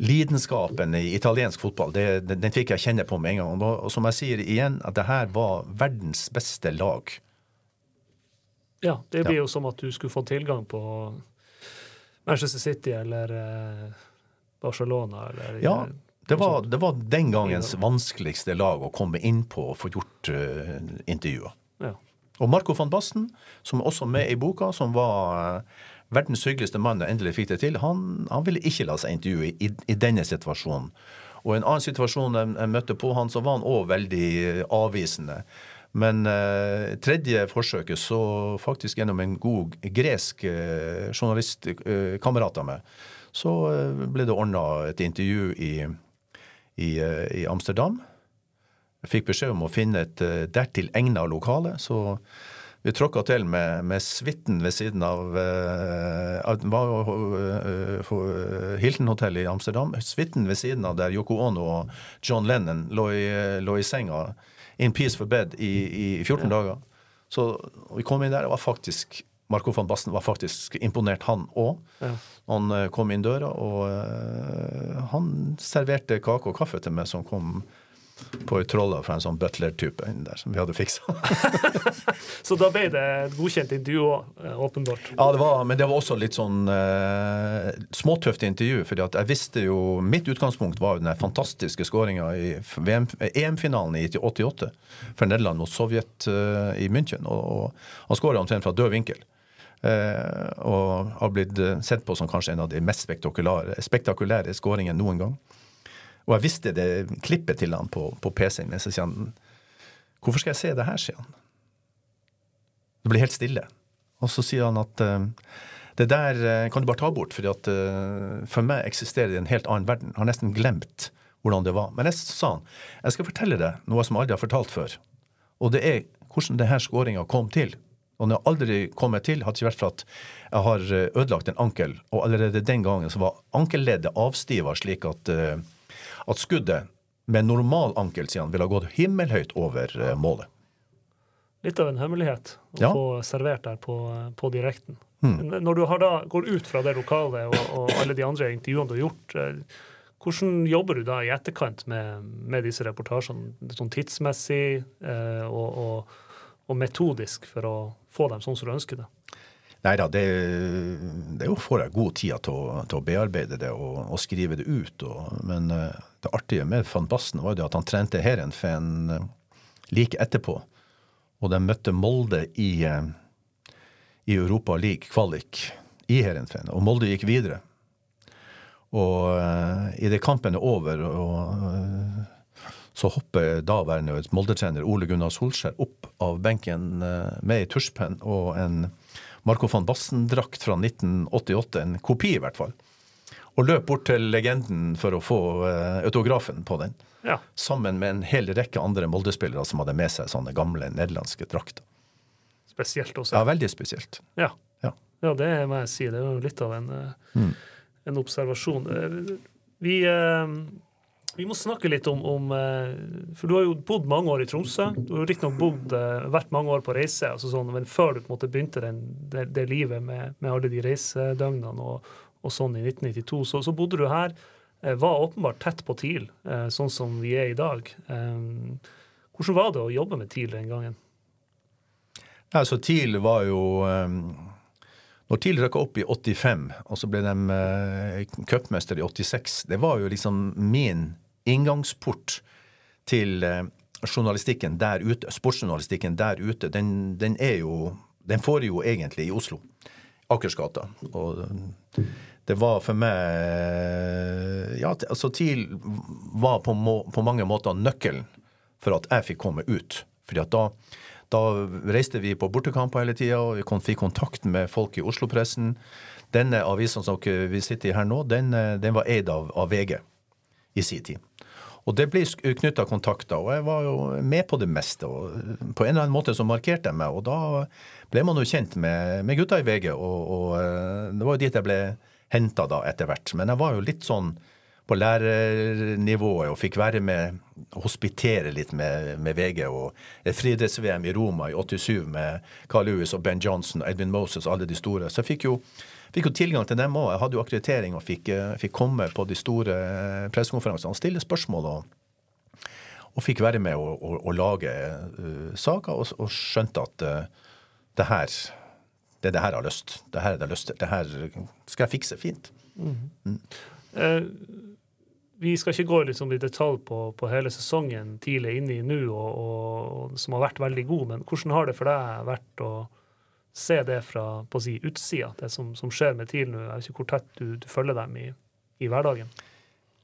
lidenskapen i italiensk fotball, det, den, den, fikk jeg kjenne på med en gang. Og, som jeg sier igjen, at det her var verdens beste lag. Ja, det blir ja. jo som at du skulle få tilgang på Manchester City eller Barcelona eller ja. Det var, det var, den gangens vanskeligste lag å komme inn på og få gjort uh, intervjuer. Ja. Og Marco van Basten, som er også med i boka, som var uh, verdens hyggeligste mann og endelig fikk det til, han, han ville ikke la seg intervjue i, i, denne situasjonen. Og i en annen situasjon jeg, jeg møtte på han, så var han òg veldig avvisende. Men eh, tredje forsøket, så faktisk gjennom en god gresk eh, journalistkamerat av meg, så eh, ble det ordna et intervju i, i, eh, i Amsterdam. Jeg fikk beskjed om å finne et eh, dertil egna lokale, så vi tråkka til med, med suiten ved siden av uh, Hilton Hotel i Amsterdam. Suiten ved siden av der Yoko Ono og John Lennon lå i, lå i senga in peace for bed i, i 14 ja. dager. Så vi kom inn der, Det var faktisk Marco van Basten var faktisk imponert, han òg. Ja. Han kom inn døra, og han serverte kake og kaffe til meg som kom på ei trolla fra en sånn butler-type inni der som vi hadde fiksa. så da ble det godkjent intervju òg, eh, åpenbart? Ja, det var, men det var også litt sånn uh, småtøft intervju. fordi at jeg visste jo Mitt utgangspunkt var jo den fantastiske skåringa i EM-finalen i 88 for Nederland mot Sovjet uh, i München. Og, og han skåra omtrent fra død vinkel. Uh, og har blitt sett på som kanskje en av de mest spektakulære, spektakulære skåringene noen gang. Og jeg visste det klippet til han på, på PC-en min. Så sier han Hvorfor skal jeg se det her, sier han. Det blir helt stille. Og så sier han at uh, det der kan du bare ta bort, fordi at, for meg eksisterer det en helt annen verden. Jeg har nesten glemt hvordan det var. Men jeg sa han, jeg skal fortelle deg noe som jeg aldri har fortalt før. Og det er hvordan denne skåringa kom til. Og den har aldri kommet til, hadde ikke vært for at jeg har ødelagt en ankel. Og allerede den gangen så var ankelleddet avstiva slik at uh, at skuddet med normal ankel siden ville ha gått himmelhøyt over eh, målet. Litt av en hemmelighet å ja. få servert der på, på direkten. Mm. Når du da, går ut fra det lokale og, og, alle de andre intervjuene du har gjort, eh, hvordan jobber du da i etterkant med, med disse reportasjene, sånn tidsmessig eh, og, og, og, metodisk, for å få dem sånn som du ønsker det? Nei da, det, det får jeg god tid til å, til å bearbeide det og, og, skrive det ut. Og, men uh, det artige med van Basten var jo at han trente Heerenveen uh, like etterpå. Og de møtte Molde i, uh, i Europa League kvalik i Heerenveen. Og Molde gikk videre. Og uh, idet kampen er over, og, så hopper daværende Molde-trener Ole Gunnar Solskjær opp av benken med ei tusjpenn og en Marco van Bassen-drakt fra 1988, en kopi i hvert fall. Og løp bort til legenden for å få uh, autografen på den. Ja. Sammen med en hel rekke andre Molde-spillere som hadde med seg sånne gamle nederlandske drakter. Spesielt også. Ja, veldig spesielt. Ja. ja. ja det må jeg si. Det er jo litt av en, uh, mm. en observasjon. Vi vi vi må snakke litt om, om, eh, For du har jo bodd mange år i Tromsø. Du har riktignok uh, vært mange år på reise, altså sånn, men før du på en måte begynte den, det, det, livet med, med, alle de reisedøgnene og, og sånn i 1992, så, så, bodde du her. Uh, var åpenbart tett på TIL, sånn som vi er i dag. Hvordan var det å jobbe med TIL den gangen? Ja, så TIL var jo um når TIL røkka opp i 85, og så ble de uh, cupmester i 86, det var jo liksom min inngangsport til eh, journalistikken der ute, sportsjournalistikken der ute, den, den, er jo Den får jo egentlig i Oslo. Akersgata. Og det var for meg eh, Ja, altså TIL var på, må, på mange måter nøkkelen for at jeg fikk komme ut. Fordi at da, da reiste vi på bortekamper hele tida, og vi fikk kontakt med folk i Oslo-pressen. Denne avisen som vi sitter i her nå, den, den var eid av, av VG i sin tid. Og det ble knytta kontakter, og jeg var jo med på det meste. og På en eller annen måte så markerte jeg meg, og da ble man jo kjent med, med gutta i VG. Og, og, eh, det var jo dit jeg ble henta da etter hvert. Men jeg var jo litt sånn på lærernivået og fikk være med og hospitere litt med, med VG. Og et friidretts-VM i Roma i 87 med Carl Lewis og Ben Johnson, Edvin Moses, alle de store. Så jeg fikk jo fikk jo tilgang til dem òg. Jeg hadde jo akkreditering og fikk, eh, fikk komme på de store eh, pressekonferansene og stille spørsmål. og og fikk være med å, lage uh, saker, og, og, skjønte at uh, det her det er det her jeg har lyst Det her er det lyst. Det her skal jeg fikse fint. Mm. Mm. Uh, vi skal ikke gå liksom i detalj på, på, hele sesongen tidlig inne i nå, som har vært veldig god, men hvordan har det for deg vært å se det fra på si, utsida, det som, som, skjer med TIL nå? Jeg vet ikke hvor tett du, du følger dem i, i, hverdagen?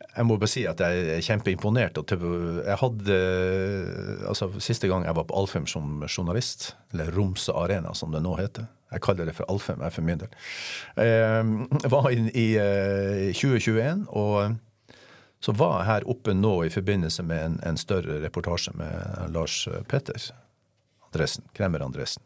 jeg må bare si at jeg er kjempeimponert. Jeg hadde altså Siste gang jeg var på Alfheim som journalist, eller Romsø Arena som det nå heter Jeg kaller det for Alfheim, jeg for min del. Jeg var i, i 2021, og så var her oppe nå i forbindelse med en, en større reportasje med Lars Petter Andresen, Kremmer Andresen.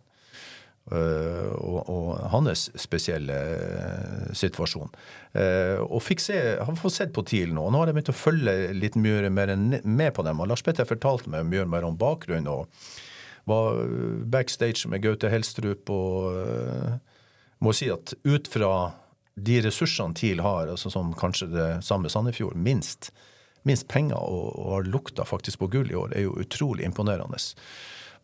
Uh, og, og, hans spesielle uh, situasjon. Uh, og fikk se, har fått sett på TIL nå. og Nå har jeg begynt å følge litt mye mer med på dem. og Lars Petter fortalte meg mye mer om bakgrunnen og var backstage med Gaute Helstrup. og må si at ut fra de ressursene TIL har, altså som kanskje det samme Sandefjord, minst, minst penger og, og har lukta faktisk på gull i år, er jo utrolig imponerende.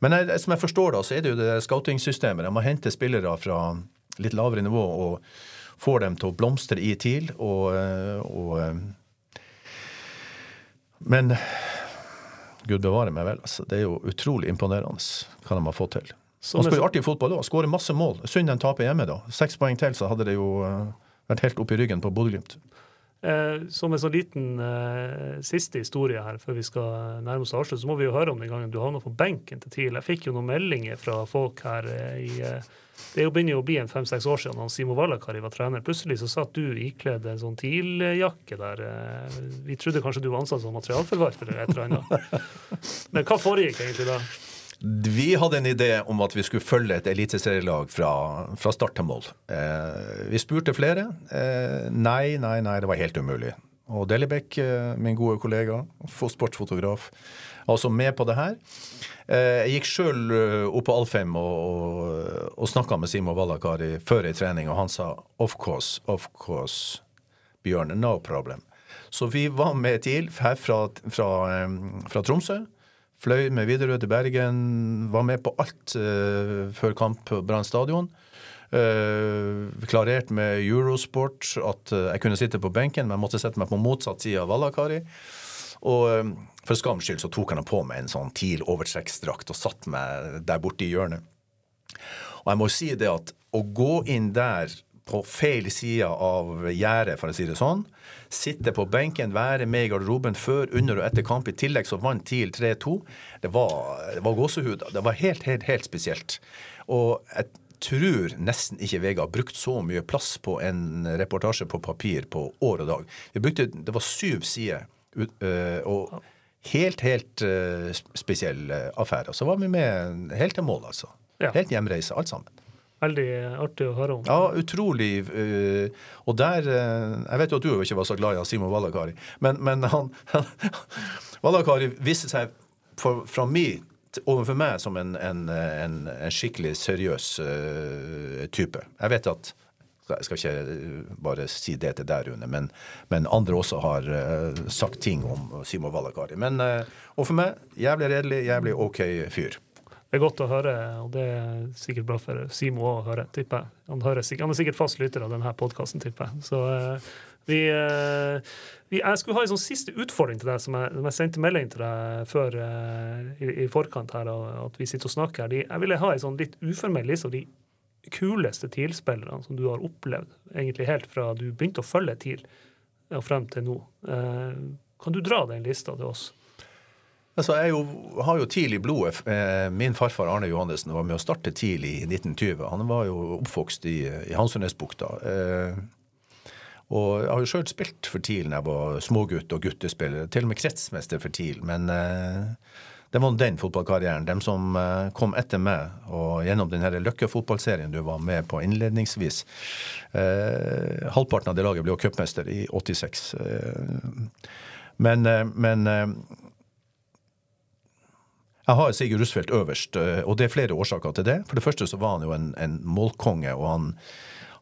Men jeg, som jeg forstår da, så er det jo det scouting-systemet. De må hente spillere fra litt lavere nivå og får dem til å blomstre i TIL. Og, og, men gud bevare meg vel, altså. Det er jo utrolig imponerende hva de har fått til. Han spiller artig fotball òg. Skårer masse mål. Synd den taper hjemme, da. Seks poeng til, så hadde det jo eh, vært helt opp i ryggen på Bodø-Glimt. Eh, som en sånn liten eh, siste historie her, før vi skal nærme oss avslutt, så må vi jo høre om den gangen du havna på benken til TIL. Jeg fikk jo noen meldinger fra folk her eh, i eh, Det begynner jo å bli en fem-seks år siden da Simo Valakari var trener. Plutselig så satt du ikledd en sånn TIL-jakke der. Eh, vi trodde kanskje du var ansatt som materialforvalter eller et eller annet. Men hva foregikk egentlig da? Vi hadde en idé om at vi skulle følge et eliteserielag fra, fra start til mål. Eh, vi spurte flere. Eh, nei, nei, nei, det var helt umulig. Og Delibekk, eh, min gode kollega, sportsfotograf, var også med på det her. Eh, jeg gikk sjøl eh, opp på Alfheim og, og, og snakka med Simo Vallakari før ei trening, og han sa of course, of course, Bjørn, no problem. Så vi var med TIL her fra, fra, fra Tromsø. Fløy med Widerøe til Bergen. Var med på alt uh, før kamp på Brann stadion. Uh, klarert med Eurosport at uh, jeg kunne sitte på benken, men jeg måtte sette meg på motsatt side av Vallakari. Og for skams skyld så tok han på meg en sånn TIL overtrekksdrakt og satt meg der borte i hjørnet. Og jeg må si det at å gå inn der på feil side av gjerdet, for å si det sånn. Sitte på benken, være med i garderoben før, under og etter kamp. I tillegg så vant TIL 3-2. Det var, det var gåsehud. Det var helt, helt, helt spesielt. Og jeg tror nesten ikke VG har brukt så mye plass på en reportasje på papir på år og dag. Vi brukte, Det var syv sider. Øh, og helt, helt øh, spesiell affære. Og Så var vi med helt til mål, altså. Helt hjemreise, alt sammen. Veldig artig å høre om. Ja, utrolig. og der Jeg vet jo at du ikke var så glad i Simon Valakari, men, men han, Valakari viste seg for, fra mi overfor meg som en, en, en, en skikkelig seriøs uh, type. Jeg vet at Jeg skal ikke bare si det til deg, Rune, men, men, andre også har uh, sagt ting om Simon Valakari. Men uh, og for meg, jævlig redelig, jævlig OK fyr. Det er godt å høre, og det er sikkert bra for Simo å høre, tipper jeg. Han, han, er sikkert fast lytter av denne podkasten, tipper jeg. Så uh, vi, uh, vi, Jeg skulle ha en sånn siste utfordring til deg, som jeg, som jeg sendte melding til deg før uh, i, i, forkant her, at vi sitter og snakker her. Jeg ville ha en sånn litt uformell liste av de kuleste TIL-spillerne som du har opplevd, egentlig helt fra du begynte å følge TIL og frem til nå. kan du dra den lista til oss? Altså, jeg jo, har jo tidlig blodet. Eh, min farfar Arne Johannessen var med å starte tidlig i 1920. Han var jo oppvokst i, i Hansundnesbukta. Eh, og jeg har jo sjøl spilt for TIL da jeg var smågutt og guttespiller. Til og med kretsmester for TIL. Men eh, det var den fotballkarrieren. De som eh, kom etter meg, og gjennom den Løkke-fotballserien du var med på innledningsvis eh, Halvparten av det laget ble jo cupmester i 86. Eh, men, men jeg har Sigurd Rusfeldt øverst, eh, og det er flere årsaker til det. For det første så var han jo en, en målkonge, og han,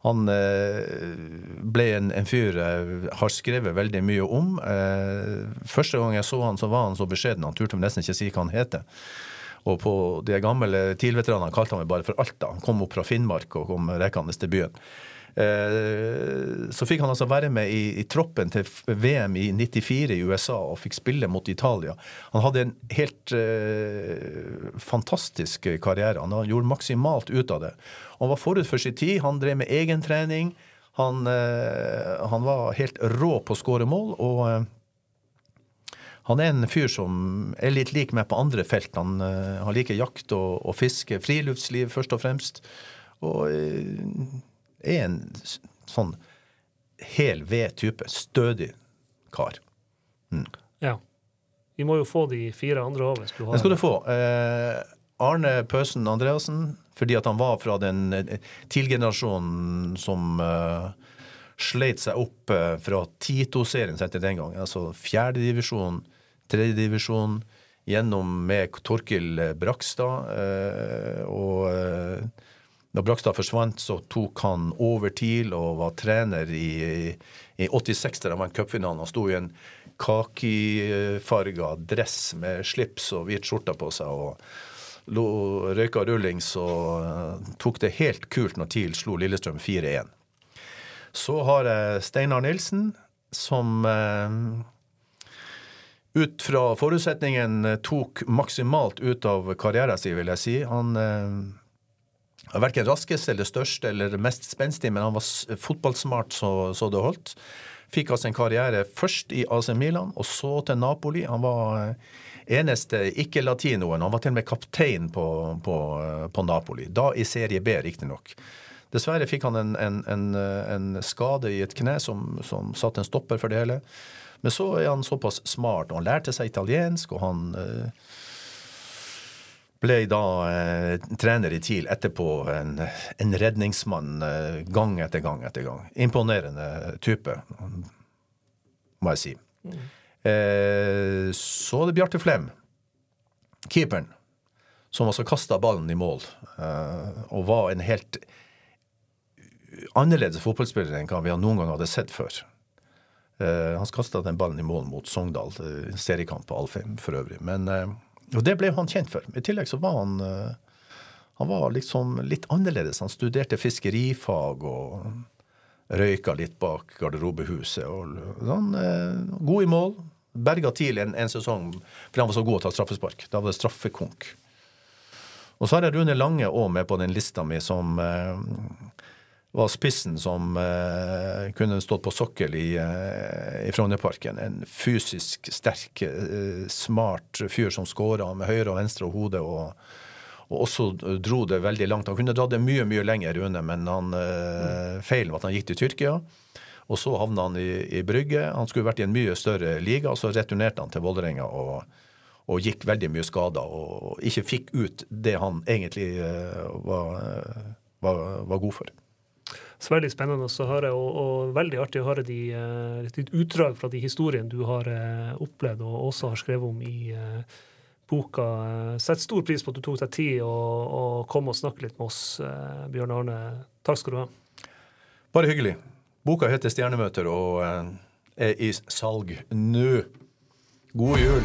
han eh, ble en, en, fyr jeg har skrevet veldig mye om. Eh, første gang jeg så han, så var han så beskjeden. Han turte nesten ikke si hva han heter. Og på de gamle TIL-veteranene kalte han meg bare for Alta. Han kom opp fra Finnmark og kom rekkende til byen. Eh, så fikk han altså være med i, i, troppen til VM i 94 i USA og fikk spille mot Italia. Han hadde en helt eh, fantastisk karriere. Han gjorde maksimalt ut av det. Han var forut for sin tid. Han drev med egentrening. Han, eh, han var helt rå på å skåre mål. og eh, Han er en fyr som er litt lik meg på andre felt. Han, uh, han liker jakt og, og, fiske, friluftsliv først og fremst. Og uh, er en sånn hel ved-type. Stødig kar. Mm. Ja. Vi må jo få de fire andre du har Det skal du få. Eh, Arne Pøsen Andreassen, fordi at han var fra den TIL-generasjonen som eh, sleit seg opp fra Tito-serien som het den gang. Altså fjerdedivisjon tredjedivisjon, gjennom med Torkil Brakstad. Eh, og eh, da Brakstad forsvant, så tok han over TIL og var trener i, i 86, der han vant cupfinalen. Han sto i en kakifarga dress med slips og hvit skjorte på seg. og lo, røyka rullings og uh, tok det helt kult når TIL slo Lillestrøm 4-1. Så har jeg Steinar Nilsen, som uh, ut fra forutsetningen eh, tok maksimalt ut av karrieren sin, vil jeg si. Han eh, verken raskest eller størst eller mest spenstig, men han var fotballsmart så, så, det holdt. Fikk altså en karriere først i AC Milan, og så til Napoli. Han var eh, eneste ikke-latinoen. Han var til og med kaptein på, på, på Napoli. Da i serie B, riktignok. Dessverre fikk han en, en, en, en, skade i et kne som, som satte en stopper for det hele. Men så er han såpass smart, og han lærte seg italiensk, og han eh, ble da eh, trener i TIL etterpå. En, en redningsmann eh, gang etter gang etter gang. Imponerende type, må jeg si. Mm. Eh, så er det Bjarte Flem, keeperen, som altså kasta ballen i mål, eh, og var en helt annerledes fotballspiller enn hva vi noen gang hadde sett før. Uh, han kasta den ballen i mål mot Sogndal, uh, seriekamp på Alfheim for øvrig. Men, og det ble han kjent for. I tillegg så var han han var liksom litt annerledes. Han studerte fiskerifag og røyka litt bak garderobehuset. Han, god i mål. Berga tidlig en, en, sesong fordi han var så god å ta straffespark. Da var det straffekonk. Og så har jeg Rune Lange òg med på den lista mi som var spissen som uh, kunne stått på sokkel i, uh, i Frognerparken. En fysisk sterk, uh, smart fyr som skåra med høyre og venstre hode. Og, og, også dro det veldig langt. Han kunne dratt det mye mye lenger Rune, men han, mm. feilen var at han gikk til Tyrkia. Og så havna han i, i Brygge. Han skulle vært i en mye større liga, og så returnerte han til Vålerenga. og og gikk veldig mye skada og ikke fikk ut det han egentlig var, var, var god for. Så veldig spennende å høre, og, og veldig artig å høre de, ditt utdrag fra de historiene du har uh, opplevd og også har skrevet om i uh, boka. Setter stor pris på at du tok deg tid og, og kom og snakket litt med oss, Bjørn Arne. Takk skal du ha. Bare hyggelig. Boka heter 'Stjernemøter' og er i salg nå. God jul.